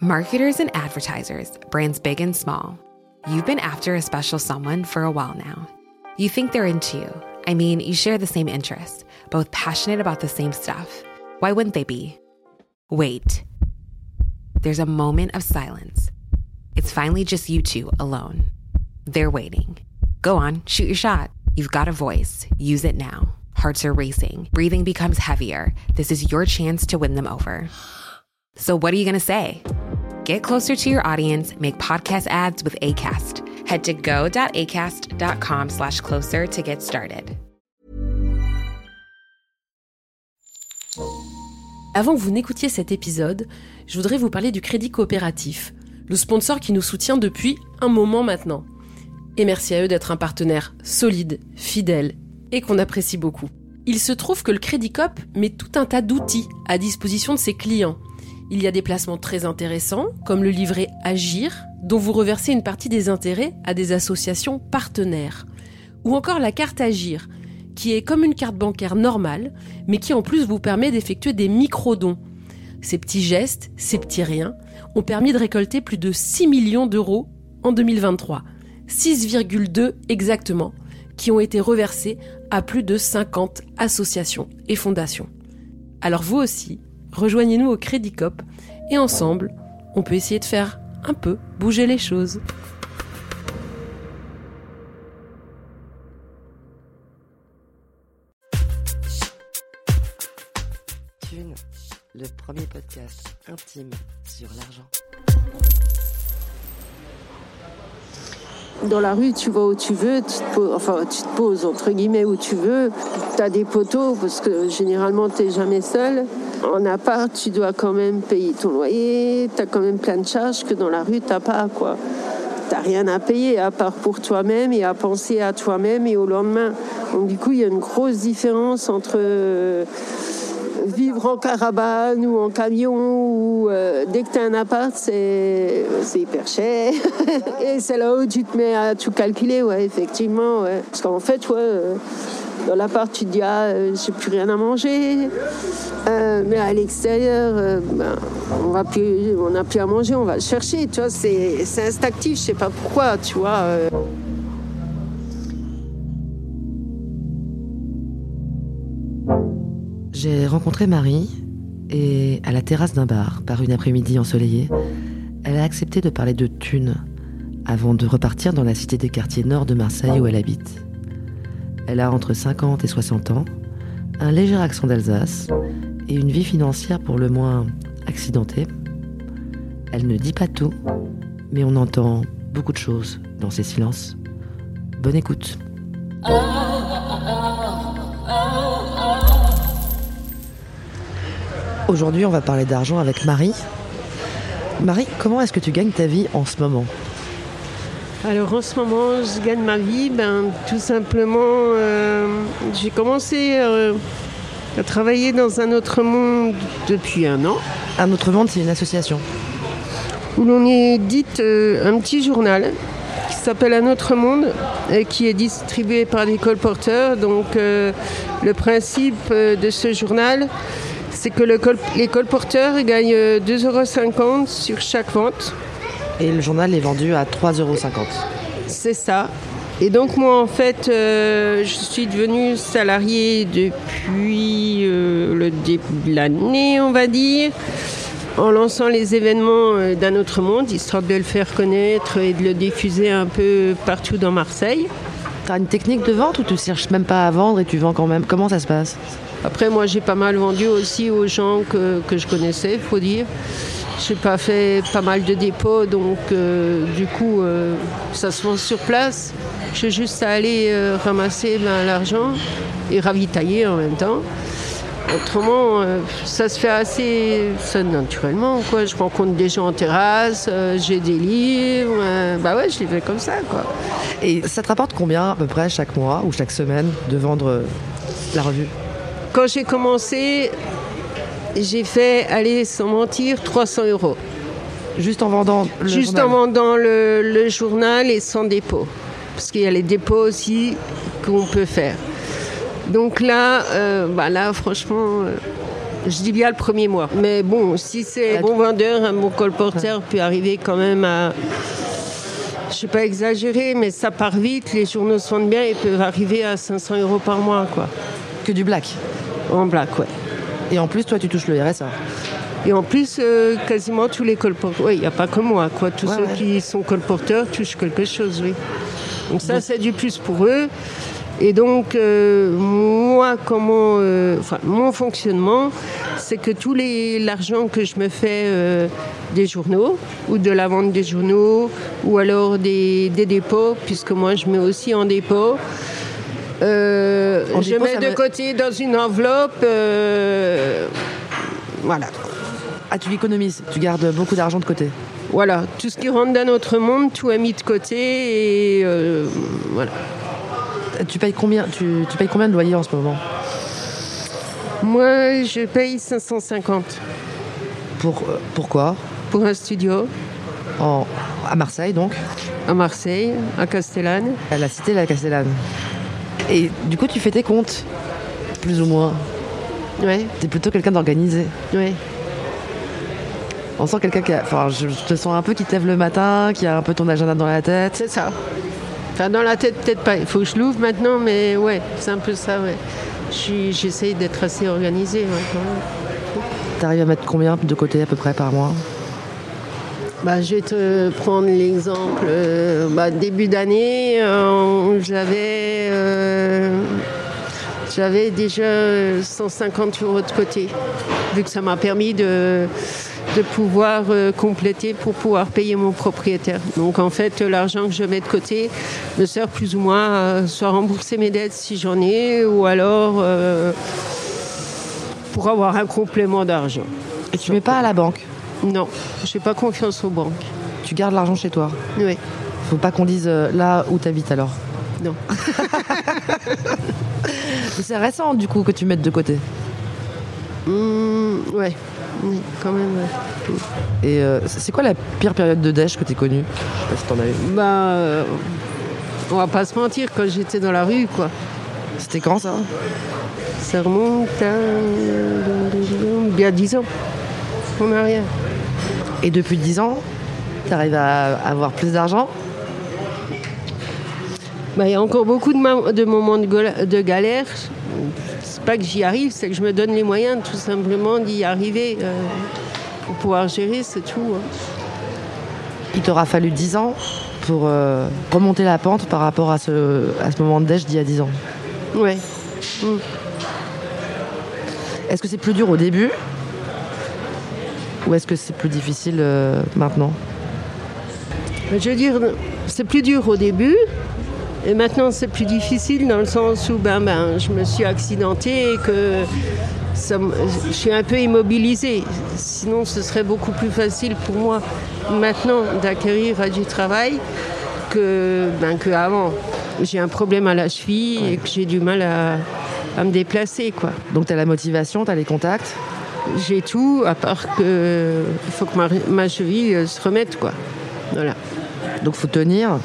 Marketers and advertisers, brands big and small. You've been after a special someone for a while now. You think they're into you. I mean, you share the same interests, both passionate about the same stuff. Why wouldn't they be? Wait. There's a moment of silence. It's finally just you two alone. They're waiting. Go on, shoot your shot. You've got a voice. Use it now. Hearts are racing. Breathing becomes heavier. This is your chance to win them over. So, what are you going say? Get closer to your audience, make podcast ads with ACAST. Head to go.acast.com slash closer to get started. Avant que vous n'écoutiez cet épisode, je voudrais vous parler du Crédit Coopératif, le sponsor qui nous soutient depuis un moment maintenant. Et merci à eux d'être un partenaire solide, fidèle et qu'on apprécie beaucoup. Il se trouve que le Crédit Coop met tout un tas d'outils à disposition de ses clients il y a des placements très intéressants, comme le livret Agir, dont vous reversez une partie des intérêts à des associations partenaires. Ou encore la carte Agir, qui est comme une carte bancaire normale, mais qui en plus vous permet d'effectuer des micro-dons. Ces petits gestes, ces petits riens, ont permis de récolter plus de 6 millions d'euros en 2023. 6,2 exactement, qui ont été reversés à plus de 50 associations et fondations. Alors vous aussi, rejoignez-nous au Crédit Cop et ensemble, on peut essayer de faire un peu bouger les choses. Thune, le premier podcast intime sur l'argent. Dans la rue, tu vas où tu veux, tu te poses, enfin tu te poses entre guillemets où tu veux. Tu as des poteaux parce que généralement tu n'es jamais seul. En appart, tu dois quand même payer ton loyer, tu as quand même plein de charges que dans la rue, tu pas. quoi. Tu rien à payer à part pour toi-même et à penser à toi-même et au lendemain. Donc du coup, il y a une grosse différence entre euh, vivre en caravane ou en camion ou euh, dès que tu as un appart, c'est c'est hyper cher. et c'est là où tu te mets à tout calculer, ouais, effectivement. Ouais. Parce qu'en fait, ouais, euh, dans l'appart, tu te dis, ah, euh, j'ai plus rien à manger. Euh, mais à l'extérieur, euh, ben, on n'a plus à manger, on va le chercher. Tu c'est instinctif, je sais pas pourquoi, tu vois. J'ai rencontré Marie et à la terrasse d'un bar, par une après-midi ensoleillée, elle a accepté de parler de thunes avant de repartir dans la cité des quartiers nord de Marseille où elle habite. Elle a entre 50 et 60 ans, un léger accent d'Alsace et une vie financière pour le moins accidentée. Elle ne dit pas tout, mais on entend beaucoup de choses dans ses silences. Bonne écoute. Aujourd'hui, on va parler d'argent avec Marie. Marie, comment est-ce que tu gagnes ta vie en ce moment? Alors en ce moment, je gagne ma vie, ben, tout simplement, euh, j'ai commencé euh, à travailler dans un autre monde depuis un an, Un autre monde, c'est une association. où l'on édite euh, un petit journal qui s'appelle Un autre monde, et qui est distribué par des colporteurs. Donc le principe de ce journal, c'est que le col- les colporteurs gagnent euh, 2,50 euros sur chaque vente. Et le journal est vendu à 3,50€. C'est ça. Et donc moi en fait, euh, je suis devenue salariée depuis euh, le début de l'année, on va dire, en lançant les événements euh, d'un autre monde, histoire de le faire connaître et de le diffuser un peu partout dans Marseille. T'as une technique de vente ou tu cherches même pas à vendre et tu vends quand même? Comment ça se passe? Après moi j'ai pas mal vendu aussi aux gens que, que je connaissais, faut dire. J'ai pas fait pas mal de dépôts, donc euh, du coup euh, ça se vend sur place. J'ai juste à aller euh, ramasser ben, l'argent et ravitailler en même temps. Autrement, ça se fait assez ça, naturellement. Quoi. Je rencontre des gens en terrasse, j'ai des livres. bah ouais, je les fais comme ça. Quoi. Et ça te rapporte combien à peu près chaque mois ou chaque semaine de vendre la revue? Quand j'ai commencé, j'ai fait, allez, sans mentir, 300 euros. Juste en vendant le Juste journal en vendant le, le journal et sans dépôt. Parce qu'il y a les dépôts aussi qu'on peut faire. Donc là, euh, bah là franchement, euh, Je dis bien le premier mois. Mais bon, si c'est Ah, bon vendeur, un bon colporteur peut arriver quand même à. Je ne sais pas exagérer, mais ça part vite. Les journaux se vendent bien et peuvent arriver à 500 euros par mois, quoi. Que du black. En black, ouais. Et en plus, toi, tu touches le RSA. Et en plus, euh, quasiment tous les colporteurs. Oui, il n'y a pas que moi, quoi. Tous Ouais, ceux ouais. qui sont colporteurs touchent quelque chose, oui. Donc ça, c'est du plus pour eux. Et donc, euh, moi, comment, euh, enfin, mon fonctionnement, c'est que tout l'argent que je me fais euh, des journaux, ou de la vente des journaux, ou alors des, des dépôts, puisque moi, je mets aussi en dépôt, euh, je dépôt, mets de côté dans une enveloppe. euh, voilà. Ah, tu économises. Tu gardes beaucoup d'argent de côté. Voilà, tout ce qui rentre dans notre monde, tout est mis de côté et euh, voilà. Tu payes combien tu, tu payes combien de loyer en ce moment? Moi, je paye 550 Pour, Pourquoi pour un studio en, À Marseille, donc? à Marseille, à Castellane. À la cité de la Castellane. Et du coup, tu fais tes comptes. Plus ou moins. Ouais, T'es plutôt quelqu'un d'organisé. ouais. On sent quelqu'un qui a. Enfin, je, je te sens un peu qui te lève le matin, qui a un peu ton agenda dans la tête. C'est ça. Enfin, dans la tête, peut-être pas. Il faut que je l'ouvre maintenant, mais ouais, c'est un peu ça, ouais. J'essaye d'être assez organisée, ouais, quand même. T'arrives à mettre combien de côté à peu près par mois? Bah, je vais te prendre l'exemple. euh, bah, début d'année, euh, j'avais, euh, j'avais déjà 150 euros de côté, vu que ça m'a permis de, de pouvoir compléter pour pouvoir payer mon propriétaire. Donc en fait, l'argent que je mets de côté me sert plus ou moins à soit rembourser mes dettes si j'en ai, ou alors pour avoir un complément d'argent. Et tu mets pas à la banque? Non, j'ai pas confiance aux banques. Tu gardes l'argent chez toi. Oui. Faut pas qu'on dise euh, là où t'habites alors. Non. C'est récent du coup que tu mettes de côté. Mmh, ouais. Oui, quand même, ouais. Et euh, c'est quoi la pire période de dèche que t'aies connue? Je sais pas si t'en as eu. Bah, euh, on va pas se mentir, quand j'étais dans la rue, quoi. C'était quand ça? Ça remonte à bien 10 ans. En arrière. Et depuis 10 ans, t'arrives à avoir plus d'argent Bah, il y a encore beaucoup de, moments de, de galère. C'est pas que j'y arrive, c'est que je me donne les moyens tout simplement d'y arriver euh, pour pouvoir gérer, c'est tout. hein. Il t'aura fallu 10 ans pour euh, remonter la pente par rapport à ce, à ce moment de dèche d'il y a 10 ans. Ouais. Est-ce que c'est plus dur au début Ou est-ce que c'est plus difficile euh, maintenant Mais Je veux dire, c'est plus dur au début. Et maintenant, c'est plus difficile dans le sens où ben, ben, je me suis accidentée et que ça je suis un peu immobilisée. Sinon, ce serait beaucoup plus facile pour moi maintenant d'acquérir à du travail que, ben, que avant. J'ai un problème à la cheville et que j'ai du mal à, à me déplacer. quoi. Donc t'as la motivation, t'as les contacts. J'ai tout, à part que il faut que ma, ma cheville euh, se remette. Quoi. Voilà. Donc faut tenir.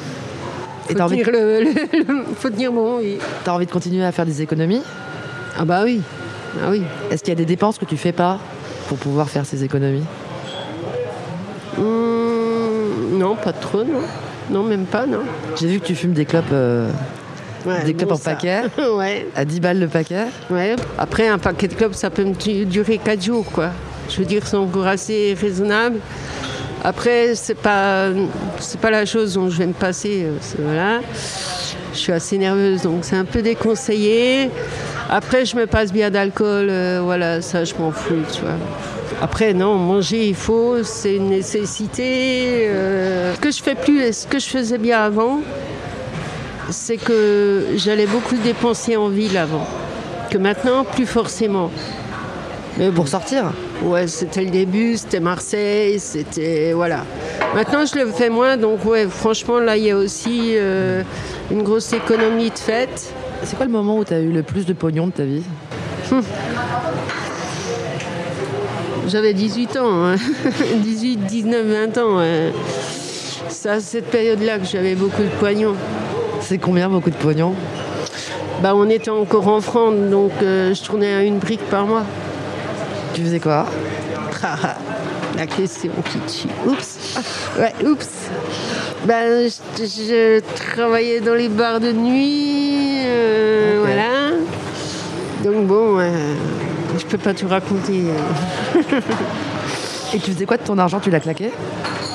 Et Faut envie, tenir, le, le- le- faut tenir bon, oui. t'as envie de continuer à faire des économies? Ah bah oui. Ah oui. Est-ce qu'il y a des dépenses que tu fais pas pour pouvoir faire ces économies? Hum, non, pas trop, non. Non, même pas, non. J'ai vu que tu fumes des clopes euh, Ouais, Des clopes en paquet ouais, à 10 balles le paquet. ouais. Après, un paquet de clopes, ça peut me du- durer 4 jours, quoi. Je veux dire, c'est encore assez raisonnable. Après, c'est pas, c'est pas la chose dont je vais me passer. euh, Voilà. Je suis assez nerveuse, donc c'est un peu déconseillé. Après, je me passe bien d'alcool, euh, voilà, ça, je m'en fous, tu vois. Après, non, manger, il faut, c'est une nécessité. euh. Ce que je fais plus, ce que je faisais bien avant, c'est que j'allais beaucoup dépenser en ville avant. Que maintenant, plus forcément. Mais Pour sortir Ouais, c'était le début, c'était Marseille, c'était. Voilà. Maintenant, je le fais moins, donc, ouais, franchement, là, il y a aussi euh, une grosse économie de fête. C'est quoi le moment où t'as eu le plus de pognon de ta vie? J'avais 18 ans, hein. 18, 19, 20 ans. C'est à cette période-là que j'avais beaucoup de poignons. C'est combien beaucoup de pognon Bah, on était encore en francs, donc euh, je tournais à une brique par mois. Tu faisais quoi La question qui tue. Oups. Ouais, oups. Ben, je, je travaillais dans les bars de nuit. euh. Voilà. Donc bon, euh, je peux pas tout raconter. Et tu faisais quoi de ton argent? Tu l'as claqué?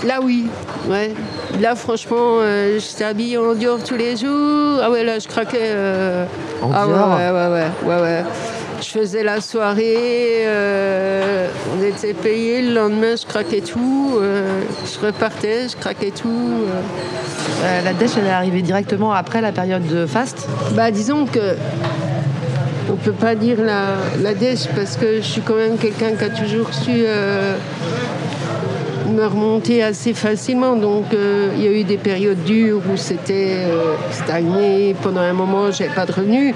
Là, oui. Ouais. Là, franchement, euh, j'étais habillée en Dior tous les jours. Ah ouais, là, je craquais. euh, En ah Dior ouais, ouais, ouais, ouais, ouais. Je faisais la soirée, euh, on était payé, le lendemain je craquais tout, euh, je repartais, je craquais tout. La dèche, elle est arrivée directement après la période de fast. Bah disons que on peut pas dire la, la dèche parce que je suis quand même quelqu'un qui a toujours su euh, me remonter assez facilement. Donc euh, il y a eu des périodes dures où c'était euh, stagné. Pendant un moment, j'avais pas de revenus.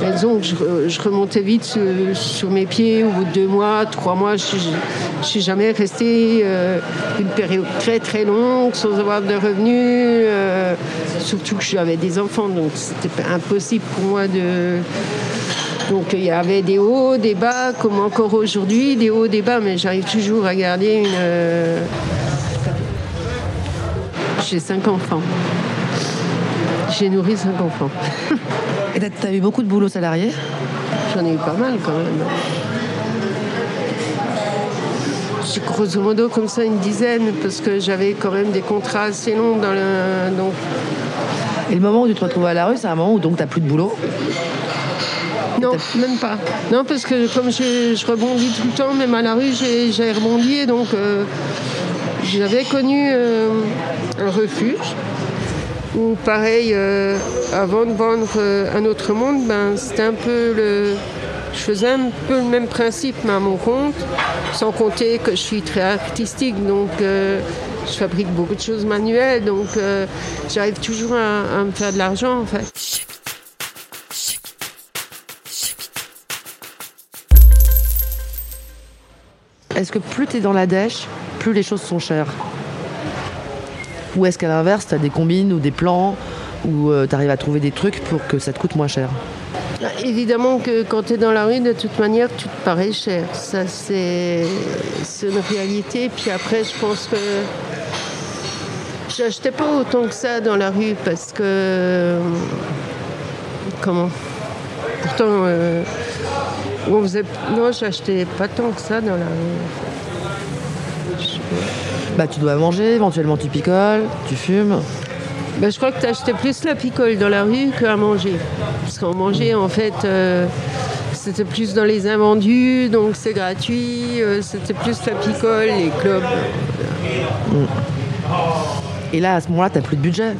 Mais que je, re- je remontais vite sur, mes pieds. Au bout de deux mois, trois mois, je je suis jamais restée euh, une période très très longue sans avoir de revenus. surtout que j'avais des enfants, donc c'était impossible pour moi de. Donc il y avait des hauts, des bas, comme encore aujourd'hui, des hauts, des bas, mais j'arrive toujours à garder une. euh, J'ai cinq enfants. J'ai nourri cinq enfants. Et t'as- t'as eu beaucoup de boulot salarié? J'en ai eu pas mal quand même. J'ai grosso modo comme ça une dizaine parce que j'avais quand même des contrats assez longs dans le. Donc Et le moment où tu te retrouves à la rue, c'est un moment où donc t'as plus de boulot? Non, même pas. Non parce que comme je, rebondis tout le temps, même à la rue, j'ai rebondi et donc euh, j'avais connu euh, un refuge où pareil, euh, avant de vendre un autre monde, ben, c'était un peu le. Je faisais un peu le même principe, mais à mon compte, sans compter que je suis très artistique, donc je fabrique beaucoup de choses manuelles, donc j'arrive toujours à, à me faire de l'argent en fait. Est-ce que plus t'es dans la dèche, plus les choses sont chères Ou est-ce qu'à l'inverse, t'as des combines ou des plans où euh, t'arrives à trouver des trucs pour que ça te coûte moins cher Évidemment que quand tu es dans la rue, de toute manière, tu te parais cher. Ça, c'est c'est une réalité. Puis après, je pense que j'achetais pas autant que ça dans la rue parce que. Comment? Pourtant, euh, on faisait. Non, j'achetais pas tant que ça dans la rue. Bah tu dois manger, éventuellement tu picoles, tu fumes. Ben, je crois que tu achetais plus la picole dans la rue qu'à manger. Parce qu'en manger, en fait, euh, c'était plus dans les invendus, donc c'est gratuit. euh, c'était plus la picole, les clubs. Et là, à ce moment-là, t'as plus de budget.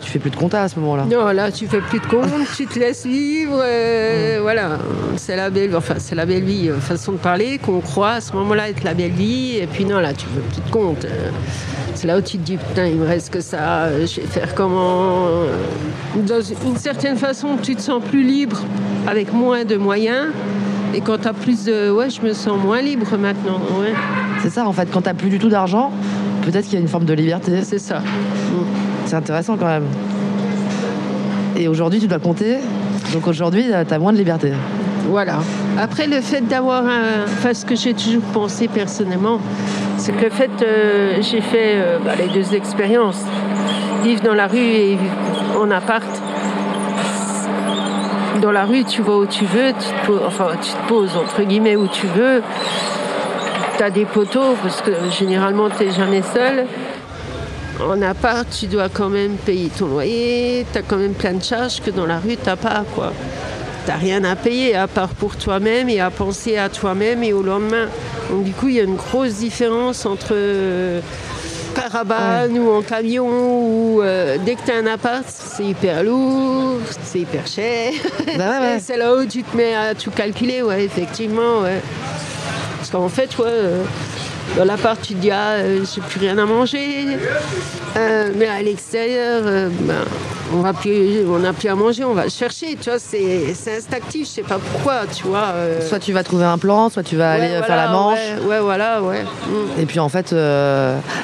Tu fais plus de compta à ce moment-là. Non, là, tu fais plus de compte, tu te laisses vivre. euh, Voilà, c'est la belle, enfin, c'est la belle vie, euh, façon de parler, qu'on croit à ce moment-là être la belle vie. Et puis non, là, tu veux plus de compte. euh, c'est là où tu te dis, putain, il me reste que ça, je vais faire comment Dans une certaine façon, tu te sens plus libre avec moins de moyens. Et quand tu as plus de. Ouais, je me sens moins libre maintenant. Ouais, C'est ça, en fait, quand t'as plus du tout d'argent, peut-être qu'il y a une forme de liberté. c'est ça. C'est intéressant quand même. Et aujourd'hui, tu dois compter. Donc aujourd'hui, t'as moins de liberté. Voilà. Après, le fait d'avoir un. Enfin, ce que j'ai toujours pensé personnellement, c'est que le fait. euh, j'ai fait euh, bah, les deux expériences. Vivre dans la rue et en appart. Dans la rue, tu vas où tu veux, tu te poses, enfin, tu te poses entre guillemets où tu veux. Tu as des poteaux parce que généralement, tu n'es jamais seul. En appart, tu dois quand même payer ton loyer, tu as quand même plein de charges que dans la rue, tu pas. quoi. T'as rien à payer à part pour toi-même et à penser à toi-même et au lendemain. Donc du coup, il y a une grosse différence entre euh, caravane ou en camion ou euh, dès que tu as un appart, c'est hyper lourd, c'est hyper cher. Bah ouais, ouais. Et c'est là où tu te mets à tout calculer, ouais, effectivement, ouais. Parce qu'en fait, ouais, euh, dans l'appart, tu te dis, ah, euh, j'ai plus rien à manger. Euh, mais à l'extérieur, euh, ben, on va plus, on n'a plus à manger, on va chercher, tu vois, c'est c'est instinctif, je sais pas pourquoi, tu vois. euh. Soit tu vas trouver un plan, soit tu vas aller faire la manche. Ouais, ouais, voilà, ouais. Mm. Et puis en fait,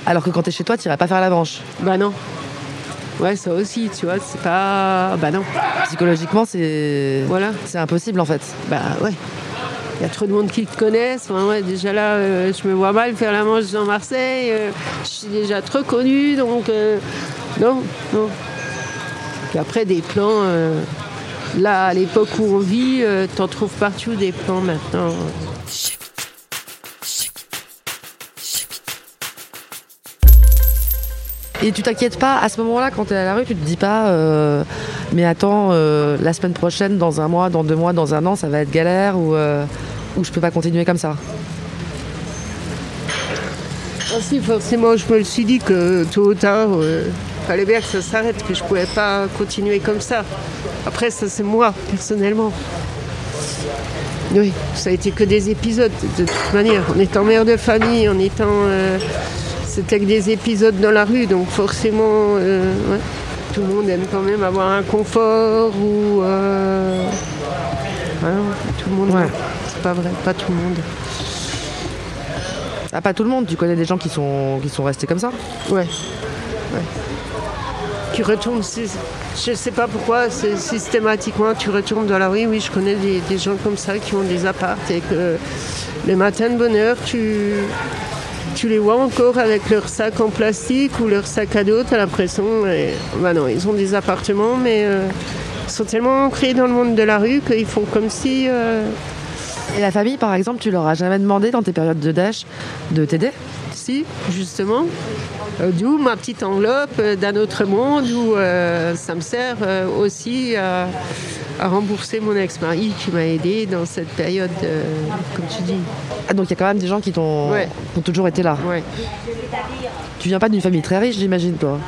alors que quand t'es chez toi, tu iras pas faire la manche. Bah non. Ouais, ça aussi, tu vois, c'est pas. Bah non. Psychologiquement, c'est Voilà. c'est impossible en fait. Bah ouais. Il y a trop de monde qui te connaissent. Enfin, ouais, déjà là, euh, je me vois mal faire la manche dans Marseille. euh, je suis déjà trop connue, donc euh, non, non. Puis après, des plans, là, à l'époque où on vit, t'en trouves partout des plans maintenant. Et tu t'inquiètes pas, à ce moment-là, quand tu es à la rue, tu te dis pas, euh, mais attends, euh, la semaine prochaine, dans un mois, dans deux mois, dans un an, ça va être galère ou, euh, ou je peux pas continuer comme ça? Ah si, forcément, je me le suis dit que tôt ou tard, euh, fallait bien que ça s'arrête, que je pouvais pas continuer comme ça. Après, ça c'est moi, personnellement. Oui, ça a été que des épisodes, de toute manière. En étant mère de famille, en étant... c'était que des épisodes dans la rue, donc forcément, euh, ouais, tout le monde aime quand même avoir un confort ou... euh, voilà, tout le monde... Ouais. C'est pas vrai, pas tout le monde. Ah, pas tout le monde, tu connais des gens qui sont, qui sont restés comme ça Ouais. ouais. Tu retournes, sy- je sais pas pourquoi, systématiquement, tu retournes dans la rue. Oui, je connais des, des gens comme ça qui ont des apparts et que les matins de bonne heure, tu, tu les vois encore avec leur sac en plastique ou leur sac à dos, tu as l'impression. et- Bah non, ils ont des appartements, mais euh, ils sont tellement ancrés dans le monde de la rue qu'ils font comme si. euh, Et la famille, par exemple, tu leur as jamais demandé dans tes périodes de dash de t'aider? Justement. Euh, D'où ma petite enveloppe euh, d'un autre monde où euh, ça me sert aussi à, à rembourser mon ex-mari qui m'a aidé dans cette période, euh, comme tu dis. Ah, donc il y a quand même des gens qui t'ont Ouais. toujours été là. Ouais. Tu viens pas d'une famille très riche, j'imagine, toi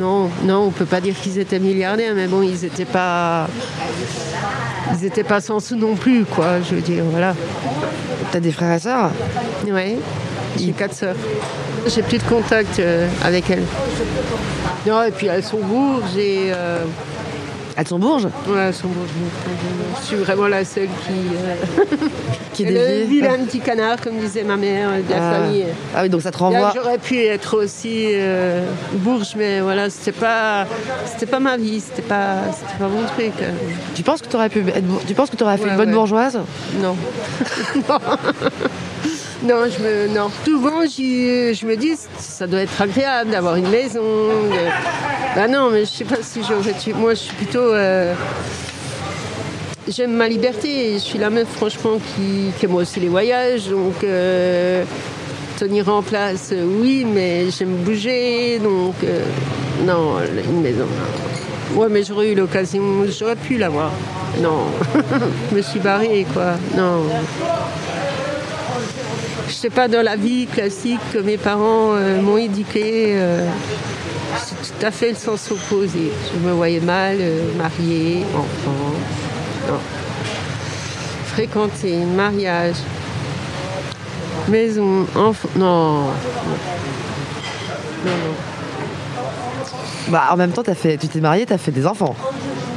Non, non, on peut pas dire qu'ils étaient milliardaires, mais bon, ils étaient pas, ils étaient pas sans sous non plus, quoi. Je veux dire, voilà. T'as des frères et sœurs? Ouais, j'ai quatre sœurs. J'ai plus de contact euh, avec elles. Non, et puis elles sont bourges et euh, Elles sont bourges? Ouais, elles sont bourges. Je suis vraiment la seule qui. euh, Qui est le petit canard, comme disait ma mère de la ah. famille. Ah oui, donc ça te renvoie. J'aurais pu être aussi euh, bourge, mais voilà, c'était pas, c'était pas ma vie, c'était pas, c'était pas mon truc. Tu penses que tu aurais pu être Tu penses que tu aurais fait Ouais, une bonne ouais. bourgeoise? Non. non, je me, non. Souvent, je me dis, ça doit être agréable d'avoir une maison. de- Bah non, mais je sais pas si j'aurais dû. Moi, je suis plutôt. euh, J'aime ma liberté. Je suis la meuf, franchement, qui, aime aussi les voyages. Donc, euh, tenir en place, oui, mais j'aime bouger. Donc, euh, non, une maison. non. Ouais, mais j'aurais eu l'occasion, j'aurais pu l'avoir. Non, je me suis barrée, quoi. Non. Je sais pas, dans la vie classique que mes parents euh, m'ont éduquée, euh, c'est tout à fait le sens opposé. Je me voyais mal, euh, mariée, enfant. Non. Fréquenter, mariage, maison, enfant. Non. Non, non. Bah, en même temps, as fait, tu t'es mariée, tu as fait des enfants.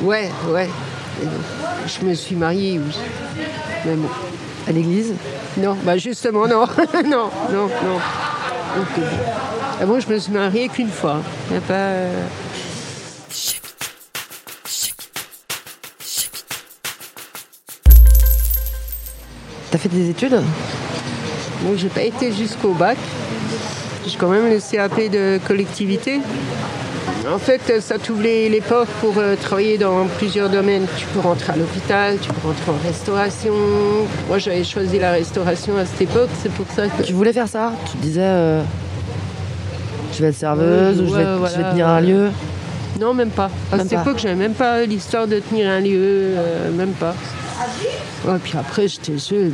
Ouais, ouais. Je me suis mariée, oui. Mais bon. À l'église? Non, bah justement, non. non, non, non. Euh, ah bon, je me suis mariée qu'une fois. Y a pas. euh, T'as fait des études? Bon, j'ai pas été jusqu'au bac. J'ai quand même le CAP de collectivité. En fait, ça t'ouvre les, les portes pour euh, travailler dans plusieurs domaines. Tu peux rentrer à l'hôpital, tu peux rentrer en restauration. Moi, j'avais choisi la restauration à cette époque, c'est pour ça que. Tu voulais faire ça? Tu te disais, euh, je vais être serveuse Ouais, ou je vais, je tenir un lieu? Non, même pas. À Même cette pas. époque, j'avais même pas l'histoire de tenir un lieu, euh, même pas. Ouais, puis après, j'étais jeune.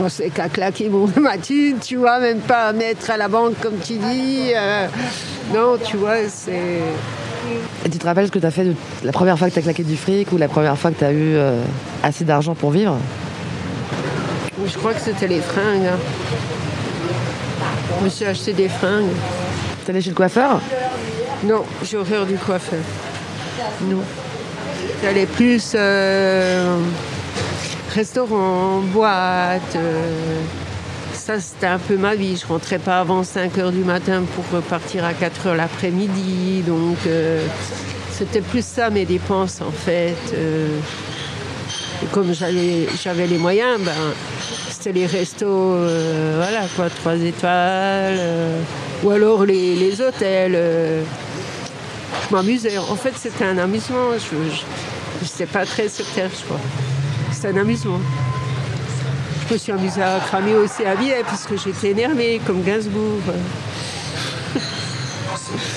Je pensais qu'à claquer mon ma thune, tu vois, même pas à mettre à la banque comme tu dis. euh, non, tu vois, c'est. Et tu te rappelles ce que tu as fait de la première fois que tu as claqué du fric ou la première fois que tu as eu euh, assez d'argent pour vivre? Je crois que c'était les fringues. hein. Je me suis acheté des fringues. T'es allé chez le coiffeur? Non, j'ai horreur du coiffeur. Non. J'allais plus euh, restaurant, boîte. euh, ça, c'était un peu ma vie. Je rentrais pas avant 5 heures du matin pour repartir à 4 heures l'après-midi. Donc, euh, c'était plus ça mes dépenses en fait. euh. Comme j'avais les moyens, ben, c'était les restos, voilà quoi, trois étoiles, ou alors les, hôtels. je m'amusais. En fait, c'était un amusement. Je n'étais pas très sur terre, je crois. C'était un amusement. Je me suis amusée à cramer aussi à billet parce que j'étais énervée comme Gainsbourg.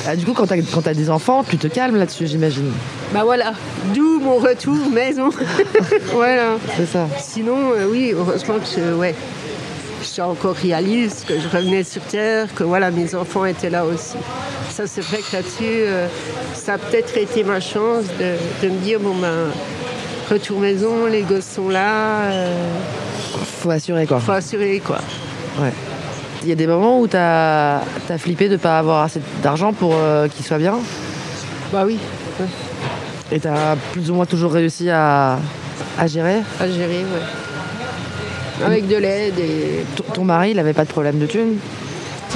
Ah, du coup, quand t'as t'as des enfants, tu te calmes là-dessus, j'imagine. Bah voilà, d'où mon retour maison. voilà. C'est ça. Sinon, euh, oui, heureusement que je, ouais, je suis encore réaliste, que je revenais sur Terre, que voilà, mes enfants étaient là aussi. Ça, c'est vrai que là-dessus, euh, ça a peut-être été ma chance de, de me dire, bon ben, retour maison, les gosses sont là, euh, Faut assurer quoi. faut assurer quoi. Ouais. Il y a des moments où t'as as flippé de pas avoir assez d'argent pour euh, qu'il soit bien? Bah oui, ouais, Et t'as plus ou moins toujours réussi à, à gérer? à gérer, ouais. Avec de l'aide et... Ton- Ton mari, il avait pas de problème de thunes?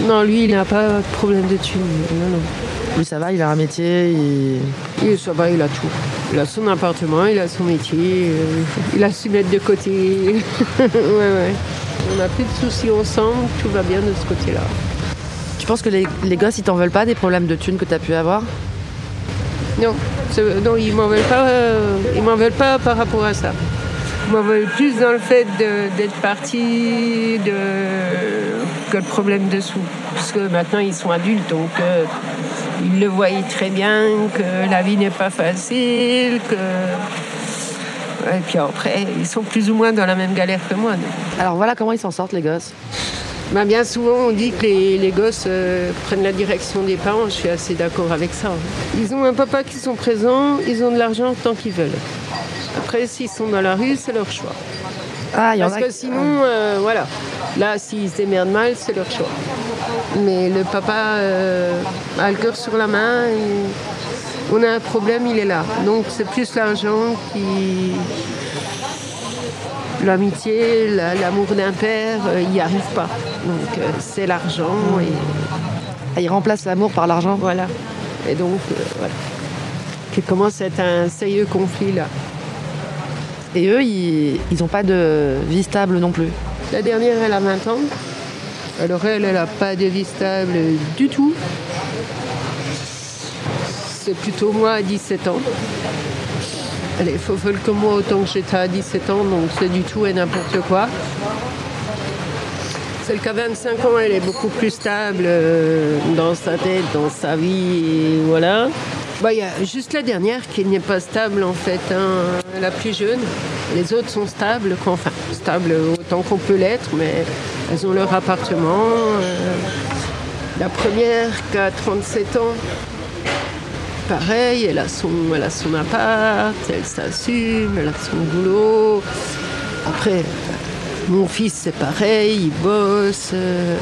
Non, lui, il n'a pas de problème de thunes. Non, non. Lui, ça va, il a un métier. il- ça va, il a tout. Il a son appartement, il a son métier, euh, il a su mettre de côté. ouais, ouais. On n'a plus de soucis ensemble, tout va bien de ce côté-là. Tu penses que les, les gosses, ils t'en veulent pas des problèmes de thunes que t'as pu avoir? Non, non ils m'en veulent pas. euh, ils m'en veulent pas par rapport à ça. Ils m'en veulent plus dans le fait d'être parti, de que le problème de sous. Parce que maintenant ils sont adultes, donc euh, ils le voient très bien que la vie n'est pas facile, que et puis après ils sont plus ou moins dans la même galère que moi. donc. Alors voilà comment ils s'en sortent, les gosses. Ben, bien souvent, on dit que les, les gosses euh, prennent la direction des parents. Je suis assez d'accord avec ça. Ils ont un papa qui sont présents, ils ont de l'argent tant qu'ils veulent. Après, s'ils sont dans la rue, c'est leur choix. Ah, il y en Parce a. que sinon, euh, voilà. Là, s'ils se démerdent mal, c'est leur choix. Mais le papa euh, a le cœur sur la main. et on a un problème, il est là. Donc, c'est plus l'argent qui. L'amitié, la- l'amour d'un père, euh, il n'y arrive pas. Donc, euh, c'est l'argent et Ah, ils remplacent l'amour par l'argent. voilà. Et donc, voilà. Qui commence à être un sérieux conflit là. Et eux, ils ils ont pas de vie stable non plus. La dernière, elle a 20 ans. Alors elle, elle n'a pas de vie stable du tout. C'est plutôt moi à 17 ans. Elle est folle comme moi autant que j'étais à 17 ans, donc c'est du tout et n'importe quoi. Celle qui a 25 ans, elle est beaucoup plus stable euh, dans sa tête, dans sa vie, et voilà. Bah, Il y a juste la dernière qui n'est pas stable en fait, hein, la plus jeune. Les autres sont stables, enfin stables autant qu'on peut l'être, mais elles ont leur appartement. euh. La première qui a 37 ans, pareil, elle a son, elle a son appart, elle s'assume, elle a son boulot. Après, mon fils, c'est pareil, il bosse. euh,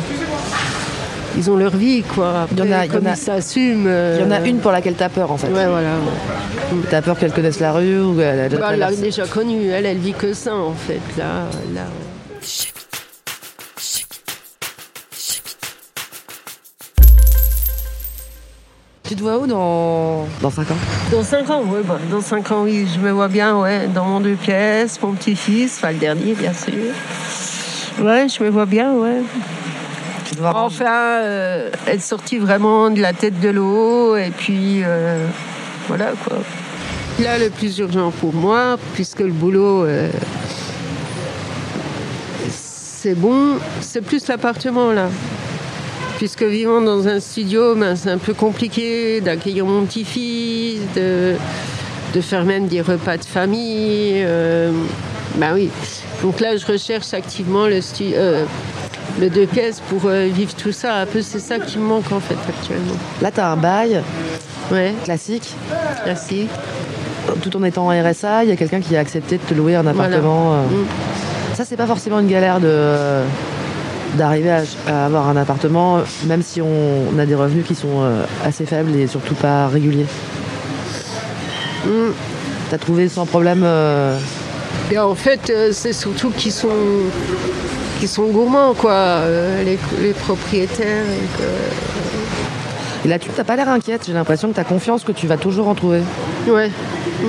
ils ont leur vie, quoi. Il y en Après, a- il y en comme a- ils s'assument. euh, Il y en a une pour laquelle t'as peur en fait. Ouais, voilà. ouais. T'as peur qu'elle connaisse la rue ou qu'elle a déjà Bah, elle l'a déjà connue. Elle, elle vit que ça, en fait. Là, là. Tu te vois où dans, dans 5 ans? Dans 5 ans, oui. Bah, dans 5 ans, oui. Je me vois bien, ouais. Dans mon deux pièces, mon petit-fils, enfin le dernier, bien sûr. Ouais, je me vois bien, ouais. Enfin, euh, être sorti vraiment de la tête de l'eau et puis euh, voilà quoi. Là, le plus urgent pour moi, puisque le boulot, euh, c'est bon, c'est plus l'appartement là. Puisque vivant dans un studio, ben, c'est un peu compliqué d'accueillir mon petit-fils, de, de faire même des repas de famille. euh, ben oui. Donc là, je recherche activement le, stu- euh, le deux pièces pour euh, vivre tout ça. Un peu, c'est ça qui me manque en fait actuellement. Là, t'as un bail Ouais, classique. merci. Tout en étant en RSA, il y a quelqu'un qui a accepté de te louer un appartement. Mm. Ça, c'est pas forcément une galère de d'arriver à, à avoir un appartement, même si on, a des revenus qui sont euh, assez faibles et surtout pas réguliers. Mm. T'as trouvé sans problème euh, Et en fait, euh, c'est surtout qu'ils sont, qu'ils sont gourmands, quoi, les, les propriétaires. et que- Et là, tu t'as pas l'air inquiète. J'ai l'impression que t'as confiance que tu vas toujours en trouver. Ouais. Mm.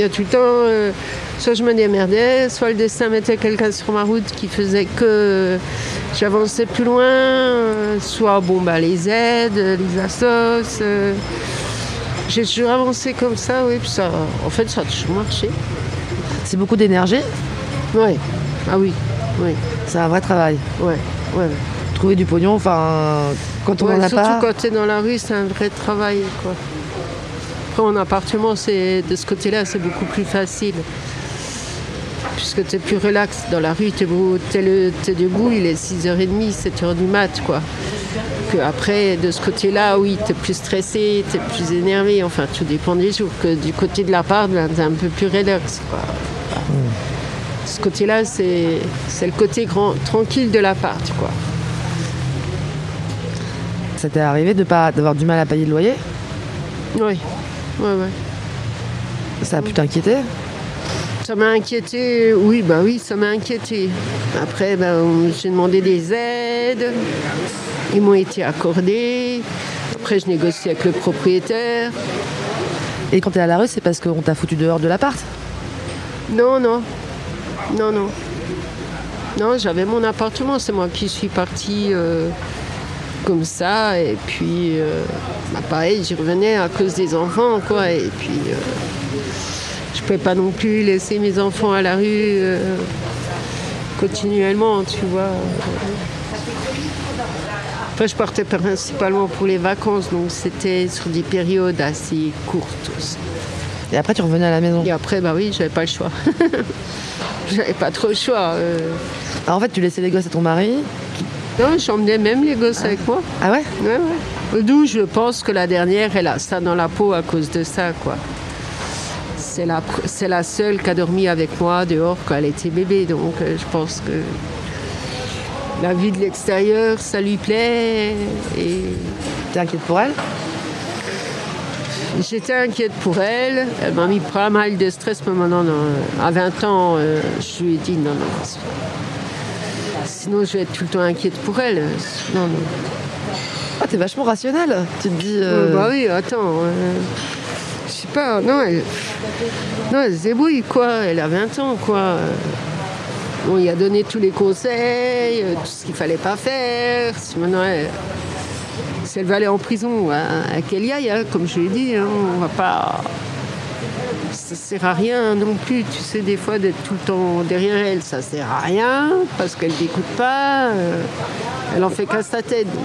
Il y a tout le temps, euh, soit je me démerdais, soit le destin mettait quelqu'un sur ma route qui faisait que j'avançais plus loin, euh, soit bon bah les aides, les assos. euh, j'ai toujours avancé comme ça, oui, puis ça, en fait, ça a toujours marché. C'est beaucoup d'énergie. Ouais. Ah oui, oui, C'est un vrai travail. ouais, ouais. Trouver du pognon, enfin, quand on Ouais, en a surtout pas. quand tu es dans la rue, c'est un vrai travail. Quoi. Après, en appartement, c'est, de ce côté-là, c'est beaucoup plus facile. Puisque tu es plus relax. Dans la rue, tu es, debout, il est 6h30, 7h du mat. Quoi. Que après, de ce côté-là, oui, tu es plus stressé, tu es plus énervé. Enfin, tout dépend des jours. Que du côté de l'appart, ben, tu es un peu plus relax. Quoi. De ce côté-là, c'est, c'est le côté grand, tranquille de l'appart. Quoi. Ça t'est arrivé de pas d'avoir du mal à payer le loyer? Oui, ouais, ouais. Ça a pu t'inquiéter? Ça m'a inquiété, oui, bah oui, ça m'a inquiété. Après, ben, j'ai demandé des aides, ils m'ont été accordés. Après, je négocie avec le propriétaire. Et quand t'es à la rue, c'est parce qu'on t'a foutu dehors de l'appart? Non, non, non, non. Non, j'avais mon appartement, c'est moi qui suis partie euh, comme ça. Et puis, euh, bah, pareil, j'y revenais à cause des enfants, quoi. Et puis, euh, je ne pouvais pas non plus laisser mes enfants à la rue euh, continuellement, tu vois. Après, je partais principalement pour les vacances, donc c'était sur des périodes assez courtes aussi. Et après, tu revenais à la maison. Et après, bah oui, j'avais pas le choix. j'avais pas trop le choix. euh. Alors, en fait, tu laissais les gosses à ton mari. Non, j'emmenais même les gosses avec moi. Ah ouais? Ouais, ouais. D'où je pense que la dernière, elle a ça dans la peau à cause de ça, quoi. C'est la, c'est la seule qui a dormi avec moi dehors quand elle était bébé. Donc, euh, je pense que la vie de l'extérieur, ça lui plaît. Et T'es inquiète pour elle? J'étais inquiète pour elle. Elle m'a mis pas mal de stress, mais maintenant, non, à 20 ans, euh, je lui ai dit non, non. Sinon, je vais être tout le temps inquiète pour elle. Non, non. Ah, t'es vachement rationnel. Tu te dis. euh, Euh, bah oui, attends. euh, je sais pas, non, elle, non, elle se débrouille, quoi. Elle a 20 ans, quoi. On lui a donné tous les conseils, euh, tout ce qu'il fallait pas faire. Si maintenant, elle, si elle va aller en prison, à, à qu'elle y aille, hein, comme je l'ai dit, hein, on va pas. Ça sert à rien non plus, tu sais, des fois d'être tout le temps derrière elle, ça sert à rien parce qu'elle n'écoute pas, euh, elle en fait qu'à sa tête. Donc,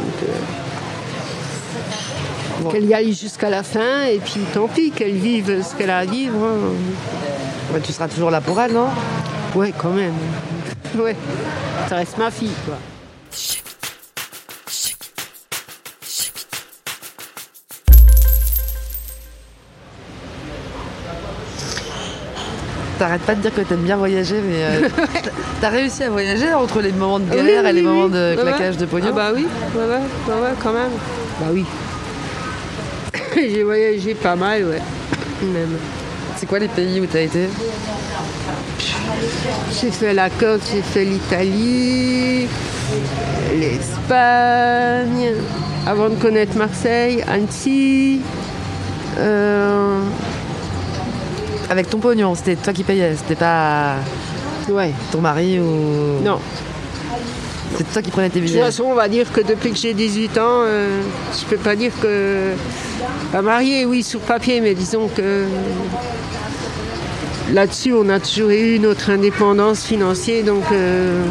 euh, qu'elle y aille jusqu'à la fin et puis tant pis qu'elle vive ce qu'elle a à vivre. hein. ouais, tu seras toujours là pour elle, non? Ouais, quand même. Ouais, ça reste ma fille, quoi. T'arrêtes pas de dire que t'aimes bien voyager, mais euh, t'as- réussi à voyager entre les moments de Oui, galère et les oui. moments de claquage ouais. de pognon. Ah bah oui, ouais, ouais, ouais, quand même. Bah oui. J'ai voyagé pas mal, ouais. Même. C'est quoi les pays où t'as été? J'ai fait la Corse, j'ai fait l'Italie, l'Espagne, avant de connaître Marseille, Annecy. euh, Avec ton pognon, c'était toi qui payais, c'était pas ouais, ton mari ou. non. C'est toi qui prenais tes De toute billets. façon, on va dire que depuis que j'ai 18 ans, euh, je peux pas dire que. Pas marié, oui, sur papier, mais disons que. Là-dessus, on a toujours eu notre indépendance financière, donc euh,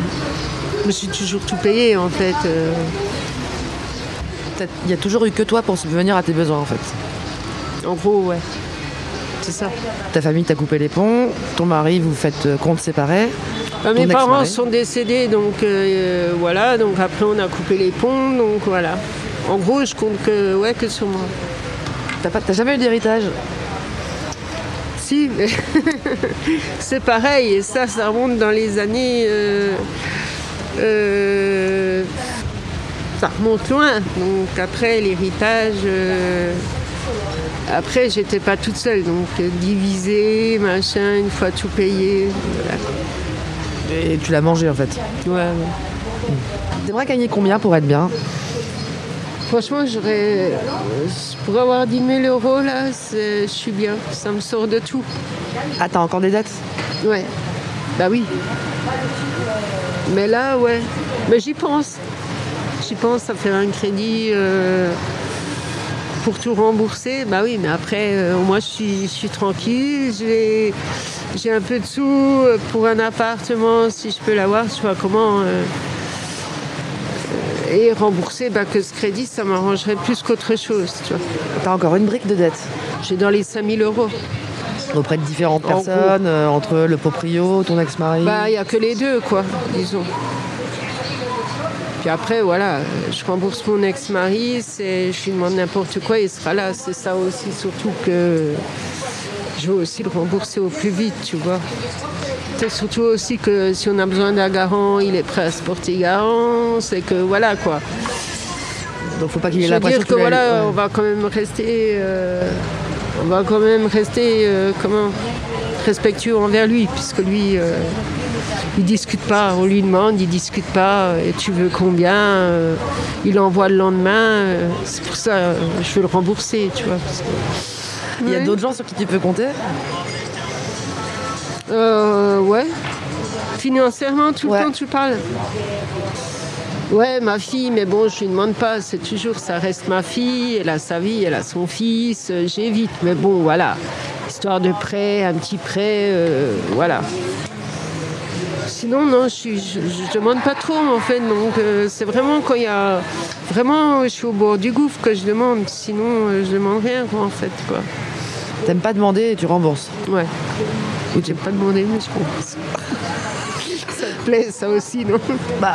je me suis toujours tout payé en fait. euh. Il y a toujours eu que toi pour subvenir à tes besoins en fait. en gros, ouais. C'est ça. Ta famille t'a coupé les ponts, ton mari vous faites euh, compte séparés. Bah, mes parents sont décédés, donc euh, voilà. Donc après, on a coupé les ponts, donc voilà. En gros, je compte que, ouais, que sur moi. T'as jamais eu d'héritage? Si, mais c'est pareil. Et ça, ça remonte dans les années. euh, euh, ça remonte loin. Donc après, l'héritage. Euh, après, j'étais pas toute seule. Donc euh, divisé, machin, une fois tout payé. Voilà. Et tu l'as mangé en fait. Ouais, ouais. T'aimerais gagner combien pour être bien? Franchement, j'aurais. Pour avoir 10 000 euros, là, je suis bien. Ça me sort de tout. Ah, t'as encore des dettes Ouais. Bah oui. Mais là, ouais. Mais j'y pense. J'y pense à faire un crédit euh, pour tout rembourser. Bah oui, mais après, euh, moi, je suis, je suis tranquille. J'ai, un peu de sous euh, pour un appartement, si je peux l'avoir. Je vois comment. et rembourser, bah, que ce crédit, ça m'arrangerait plus qu'autre chose. Tu vois. T'as encore une brique de dette? J'ai dans les 5000 euros auprès de différentes personnes, entre le proprio, ton ex-mari? Bah, il n'y a que les deux, quoi, disons. Puis après, voilà, je rembourse mon ex-mari, je lui demande n'importe quoi, il sera là. C'est ça aussi, surtout que je veux aussi le rembourser au plus vite, tu vois. C'est surtout aussi que si on a besoin d'un garant, il est prêt à se porter garant, c'est que voilà quoi. Donc faut pas qu'il ait l'impression dire que voilà, on va quand même rester, euh, on va quand même rester euh, comment? Respectueux envers lui, puisque lui. Euh, il discute pas, on lui demande, il discute pas, et tu veux combien, euh, il envoie le lendemain, euh, c'est pour ça euh, je veux le rembourser, tu vois. Il y a d'autres gens sur qui tu peux compter? Euh, Ouais. Financièrement, tout le temps tu parles Ouais, ma fille, mais bon, je lui demande pas, c'est toujours, ça reste ma fille, elle a sa vie, elle a son fils, j'évite, mais bon, voilà. Histoire de prêt, un petit prêt, voilà sinon, non, je, demande pas trop en fait. Donc euh, c'est vraiment quand il y a vraiment, je suis au bord du gouffre que je demande. Sinon, euh, je demande rien en fait quoi. T'aimes pas demander et tu rembourses. Ouais. Ou j'aime pas demander mais je rembourse. ça te plaît ça aussi non? Bah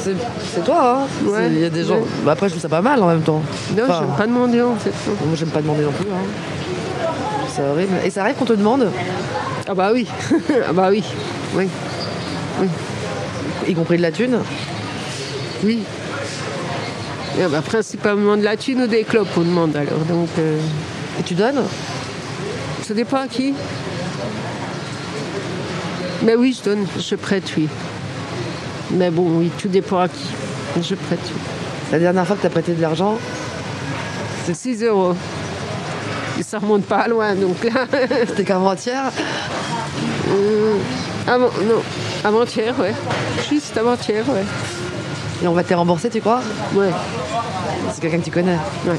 c'est toi. Hein. Il y a des gens. Bah, après je trouve ça pas mal en même temps. Non, j'aime pas demander en fait. Moi j'aime pas demander non plus. Hein. C'est horrible. Et ça arrive qu'on te demande Ah bah oui. ah bah oui. Oui. Oui. Y compris de la thune Oui. bah, principalement de la thune ou des clopes, on demande alors. Donc, euh, Et tu donnes Ça dépend à qui. Mais oui, je donne, je prête, oui. Mais bon, oui, tout dépend à qui. Je prête, oui. La dernière fois que tu as prêté de l'argent C'est 6 euros. Ça remonte pas loin, donc là. C'était qu'avant-hier euh, Avant, non, avant-hier, ouais. Juste avant-hier, ouais. Et on va te rembourser, tu crois? Ouais. C'est quelqu'un que tu connais Ouais.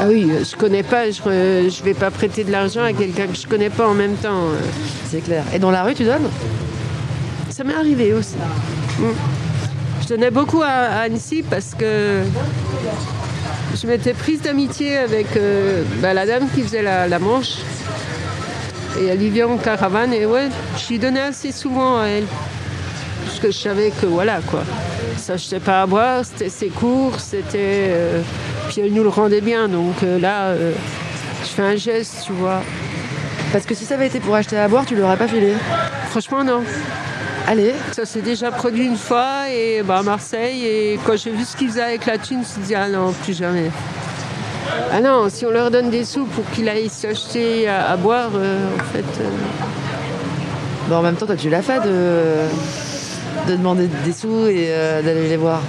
Ah oui, euh, je connais pas, je, je vais pas prêter de l'argent à quelqu'un que je connais pas en même temps. Euh. C'est clair. Et dans la rue, tu donnes? Ça m'est arrivé aussi. Mm. Je donnais beaucoup à, Annecy parce que je m'étais prise d'amitié avec euh, bah, la dame qui faisait la manche. Et elle vivait en caravane et ouais, je lui donnais assez souvent à elle. Parce que je savais que voilà quoi. Ça n'achetait pas à boire, c'était ses cours, c'était. Euh, puis elle nous le rendait bien. Donc euh, là, je fais un geste, tu vois. Parce que si ça avait été pour acheter à boire, tu l'aurais pas filé Franchement, non. Allez. Ça s'est déjà produit une fois et bah, à Marseille. Et quand j'ai vu ce qu'ils faisaient avec la thune, je me suis dit, ah non, plus jamais. Ah non, si on leur donne des sous pour qu'ils aillent s'acheter à, boire, euh, en fait. Euh. en même temps, toi, tu l'as fait de, de demander des sous et euh, d'aller les voir.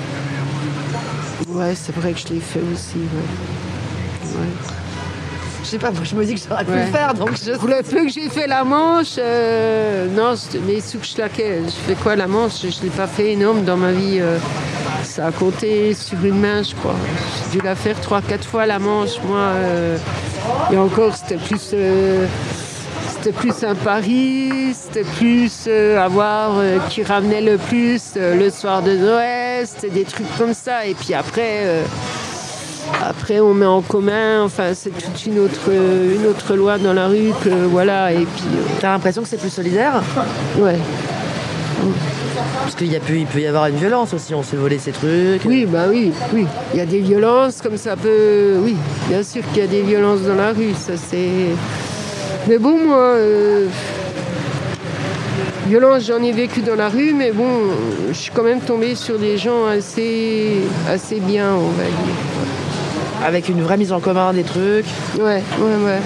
Ouais, c'est vrai que je l'ai fait aussi. Ouais. Je sais pas, moi je me dis que j'aurais pu le faire, donc je... Pour le peu que j'ai fait la manche, non, mes sous que je laquais. Je fais quoi la manche? Je l'ai pas fait énorme dans ma vie ça a compté sur une main, je crois. J'ai dû la faire trois, quatre fois la manche. Moi, euh, et encore, c'était plus, euh, c'était plus un pari, c'était plus euh, avoir qui ramenait le plus le soir de Noël, c'était des trucs comme ça. Et puis après, après on met en commun. Enfin, c'est toute une autre, une autre loi dans la rue que voilà. Et puis, t'as l'impression que c'est plus solidaire? Ouais. Parce qu'il il peut y avoir une violence aussi, on se voler ces trucs. Oui, bah oui, oui. Il y a des violences comme ça peut. Oui, bien sûr qu'il y a des violences dans la rue, ça c'est. Mais bon, moi. Euh, violence, j'en ai vécu dans la rue, mais bon, je suis quand même tombée sur des gens assez, assez bien, on va dire. Avec une vraie mise en commun des trucs. Ouais, ouais, ouais, ouais.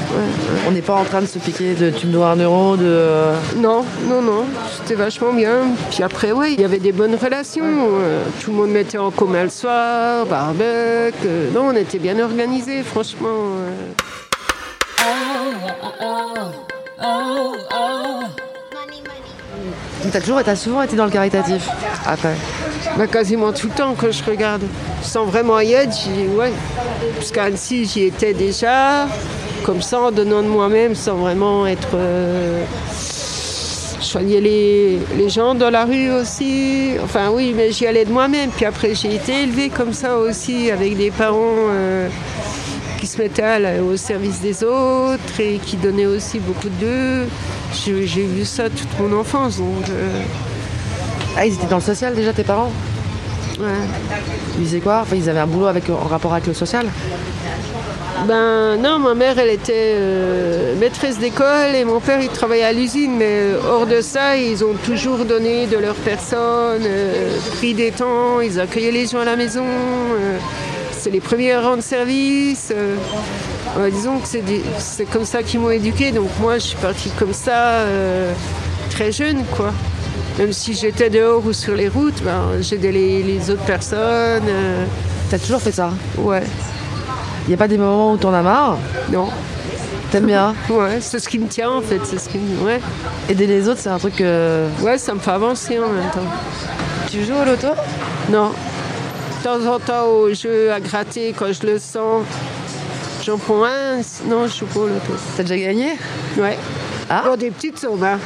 On n'est pas en train de se piquer de tu me dois un euro, de. euh, Non, non, non, c'était vachement bien. Puis après, ouais, il y avait des bonnes relations. Euh, Tout le monde mettait en commun le soir, barbecue. Euh, Non, on était bien organisés, franchement. euh. T'as toujours, t'as souvent été dans le caritatif. Après? Bah, quasiment tout le temps que je regarde. Sans vraiment y être, ouais. Parce qu'à Annecy, j'y étais déjà, comme ça, en donnant de moi-même, sans vraiment être. euh, Je soignais les, les gens dans la rue aussi. Enfin, oui, mais j'y allais de moi-même. Puis après, j'ai été élevée comme ça aussi, avec des parents euh, qui se mettaient au service des autres et qui donnaient aussi beaucoup d'eux. J'ai vu ça toute mon enfance, donc. euh, Ah, ils étaient dans le social déjà, tes parents? Ouais. Ils faisaient quoi? Enfin, ils avaient un boulot avec, en rapport avec le social? Ben non, ma mère elle était euh, maîtresse d'école et mon père il travaillait à l'usine, mais euh, hors de ça, ils ont toujours donné de leur personne, euh, pris des temps, ils accueillaient les gens à la maison, euh, c'est les premiers à rendre service. disons que c'est comme ça qu'ils m'ont éduqué, donc moi je suis partie comme ça très jeune quoi. Même si j'étais dehors ou sur les routes, ben, j'aidais les, les autres personnes. euh, T'as toujours fait ça ouais, Il n'y a pas des moments où t'en as marre non. T'aimes bien Ouais, c'est ce qui me tient en fait, c'est ce qui me... Ouais. Aider les autres, c'est un truc que. ouais, ça me fait avancer en même temps. Tu joues au loto Non. De temps en temps au jeu à gratter quand je le sens, j'en prends un, non je joue pas au loto. T'as déjà gagné? Ouais. Ah. Pour des petites sommes, hein.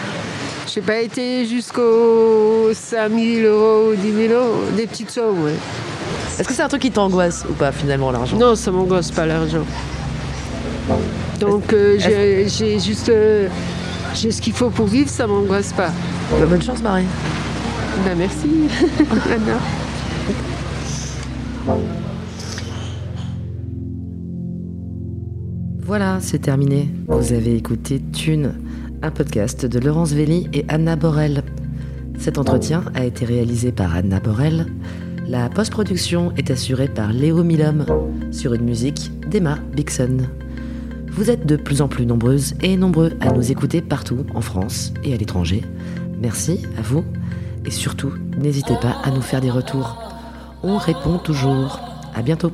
J'ai pas été jusqu'aux 5 000 euros ou 10 000 euros, des petites sommes, ouais. Est-ce que c'est un truc qui t'angoisse ou pas finalement l'argent? Non, ça m'angoisse pas l'argent. Donc euh, j'ai juste euh, j'ai ce qu'il faut pour vivre, ça m'angoisse pas. Bah, Bonne chance Marie. Ben merci. Anna. Voilà, c'est terminé. Vous avez écouté Thune, un podcast de Laurence Velli et Anna Borel. Cet entretien a été réalisé par Anna Borel. La post-production est assurée par Léo Milhomme sur une musique d'Emma Bixon. Vous êtes de plus en plus nombreuses et nombreux à nous écouter partout en France et à l'étranger. Merci à vous et surtout, n'hésitez pas à nous faire des retours. On répond toujours. À bientôt.